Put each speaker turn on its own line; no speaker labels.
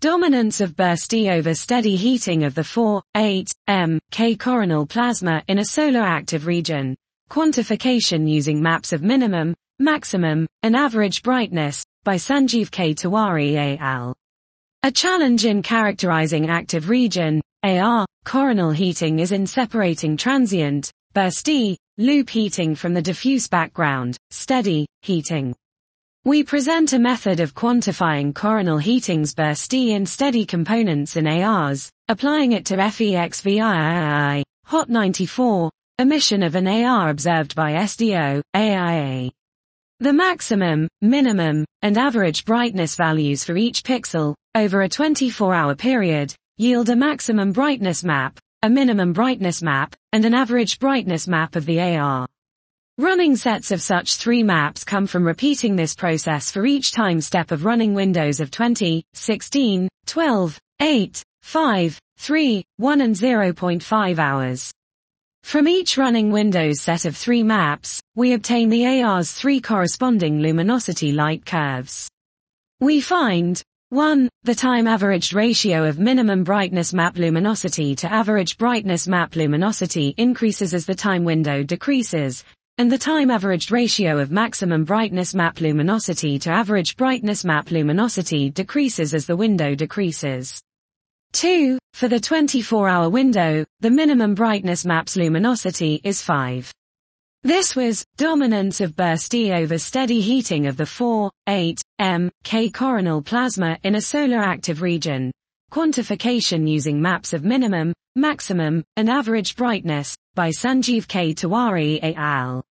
Dominance of burst E over steady heating of the 4, 8, m, K coronal plasma in a solar active region. Quantification using maps of minimum, maximum, and average brightness, by Sanjiv K. Tiwari al. A challenge in characterizing active region, AR, coronal heating is in separating transient, burst E, loop heating from the diffuse background, steady, heating. We present a method of quantifying coronal heating's burst E in steady components in ARs, applying it to FeXVIII, Hot 94, emission of an AR observed by SDO, AIA. The maximum, minimum, and average brightness values for each pixel, over a 24-hour period, yield a maximum brightness map, a minimum brightness map, and an average brightness map of the AR. Running sets of such three maps come from repeating this process for each time step of running windows of 20, 16, 12, 8, 5, 3, 1 and 0.5 hours. From each running Windows set of three maps, we obtain the AR's three corresponding luminosity light curves. We find 1. The time averaged ratio of minimum brightness map luminosity to average brightness map luminosity increases as the time window decreases, and the time averaged ratio of maximum brightness map luminosity to average brightness map luminosity decreases as the window decreases. 2. For the 24-hour window, the minimum brightness map's luminosity is 5. This was dominance of burst E over steady heating of the 4, 8, m, K coronal plasma in a solar active region. Quantification using maps of minimum, maximum, and average brightness by Sanjiv K. Tiwari et al.